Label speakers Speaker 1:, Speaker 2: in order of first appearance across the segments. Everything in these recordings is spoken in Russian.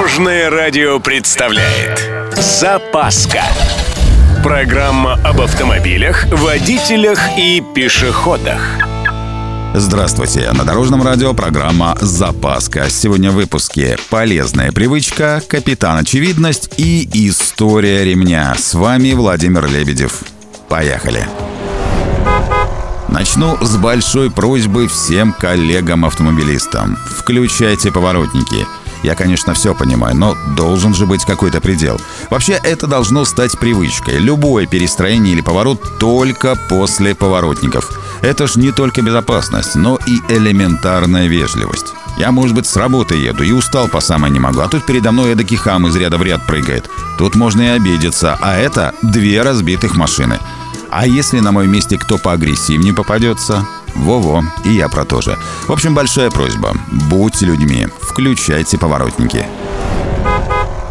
Speaker 1: Дорожное радио представляет Запаска Программа об автомобилях, водителях и пешеходах
Speaker 2: Здравствуйте! На Дорожном радио программа «Запаска». Сегодня в выпуске «Полезная привычка», «Капитан Очевидность» и «История ремня». С вами Владимир Лебедев. Поехали! Начну с большой просьбы всем коллегам-автомобилистам. Включайте поворотники – я, конечно, все понимаю, но должен же быть какой-то предел. Вообще, это должно стать привычкой. Любое перестроение или поворот только после поворотников. Это ж не только безопасность, но и элементарная вежливость. Я, может быть, с работы еду и устал по самой не могу, а тут передо мной эдакий хам из ряда в ряд прыгает. Тут можно и обидеться, а это две разбитых машины. А если на моем месте кто поагрессивнее попадется? Во-во, и я про то же. В общем, большая просьба. Будьте людьми, включайте поворотники.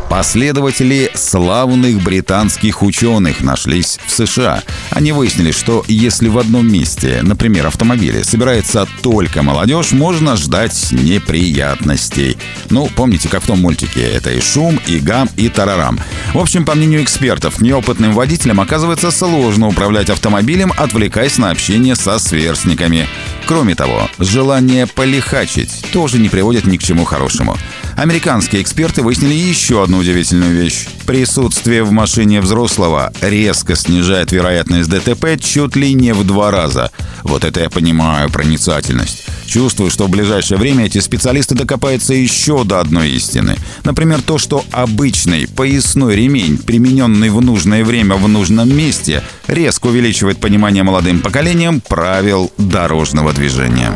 Speaker 2: Последователи славных британских ученых нашлись в США. Они выяснили, что если в одном месте, например, автомобиле, собирается только молодежь, можно ждать неприятностей. Ну, помните, как в том мультике, это и шум, и гам, и тарарам. В общем, по мнению экспертов, неопытным водителям оказывается сложно управлять автомобилем, отвлекаясь на общение со сверстниками. Кроме того, желание полихачить тоже не приводит ни к чему хорошему. Американские эксперты выяснили еще одну удивительную вещь. Присутствие в машине взрослого резко снижает вероятность ДТП чуть ли не в два раза. Вот это я понимаю проницательность. Чувствую, что в ближайшее время эти специалисты докопаются еще до одной истины. Например, то, что обычный поясной ремень, примененный в нужное время в нужном месте, резко увеличивает понимание молодым поколением правил дорожного движения.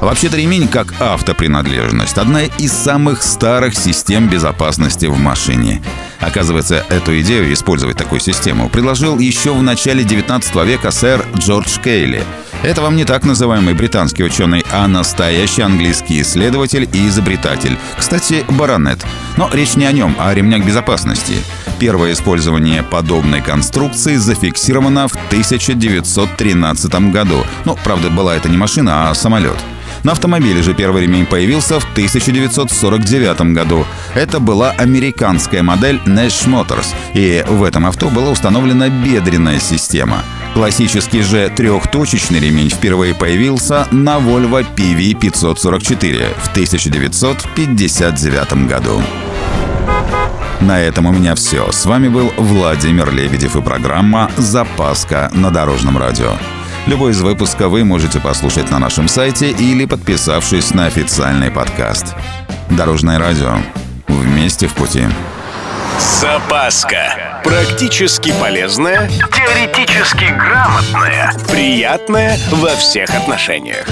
Speaker 2: Вообще-то ремень как автопринадлежность – одна из самых старых систем безопасности в машине. Оказывается, эту идею использовать такую систему предложил еще в начале 19 века сэр Джордж Кейли. Это вам не так называемый британский ученый, а настоящий английский исследователь и изобретатель. Кстати, баронет. Но речь не о нем, а о ремнях безопасности. Первое использование подобной конструкции зафиксировано в 1913 году. Ну, правда, была это не машина, а самолет. На автомобиле же первый ремень появился в 1949 году. Это была американская модель Nash Motors, и в этом авто была установлена бедренная система. Классический же трехточечный ремень впервые появился на Volvo PV544 в 1959 году. На этом у меня все. С вами был Владимир Лебедев и программа «Запаска на дорожном радио». Любой из выпуска вы можете послушать на нашем сайте или подписавшись на официальный подкаст. Дорожное радио. Вместе в пути.
Speaker 1: Запаска. Практически полезная, теоретически грамотная, приятная во всех отношениях.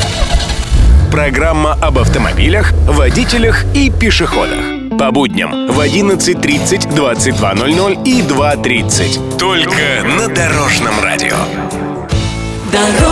Speaker 1: Программа об автомобилях, водителях и пешеходах. По будням в 11.30, 22.00 и 2.30. Только на Дорожном радио.
Speaker 3: Дорожное радио